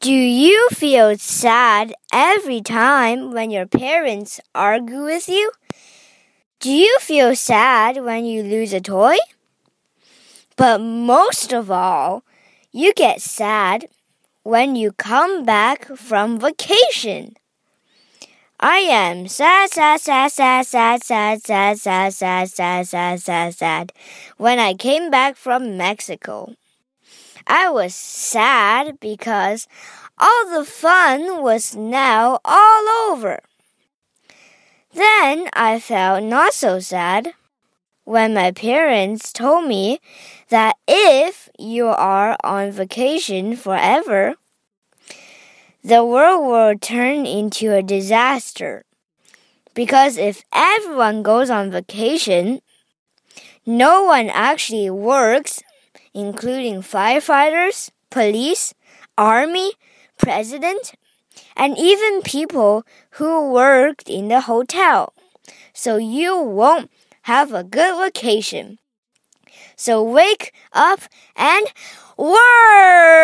Do you feel sad every time when your parents argue with you? Do you feel sad when you lose a toy? But most of all, you get sad when you come back from vacation. I am sad, sad, sad, sad, sad, sad, sad, sad, sad, sad, sad, sad, sad when I came back from Mexico. I was sad because all the fun was now all over. Then I felt not so sad when my parents told me that if you are on vacation forever, the world will turn into a disaster. Because if everyone goes on vacation, no one actually works, including firefighters, police, army, president, and even people who worked in the hotel. So you won't have a good vacation. So wake up and work!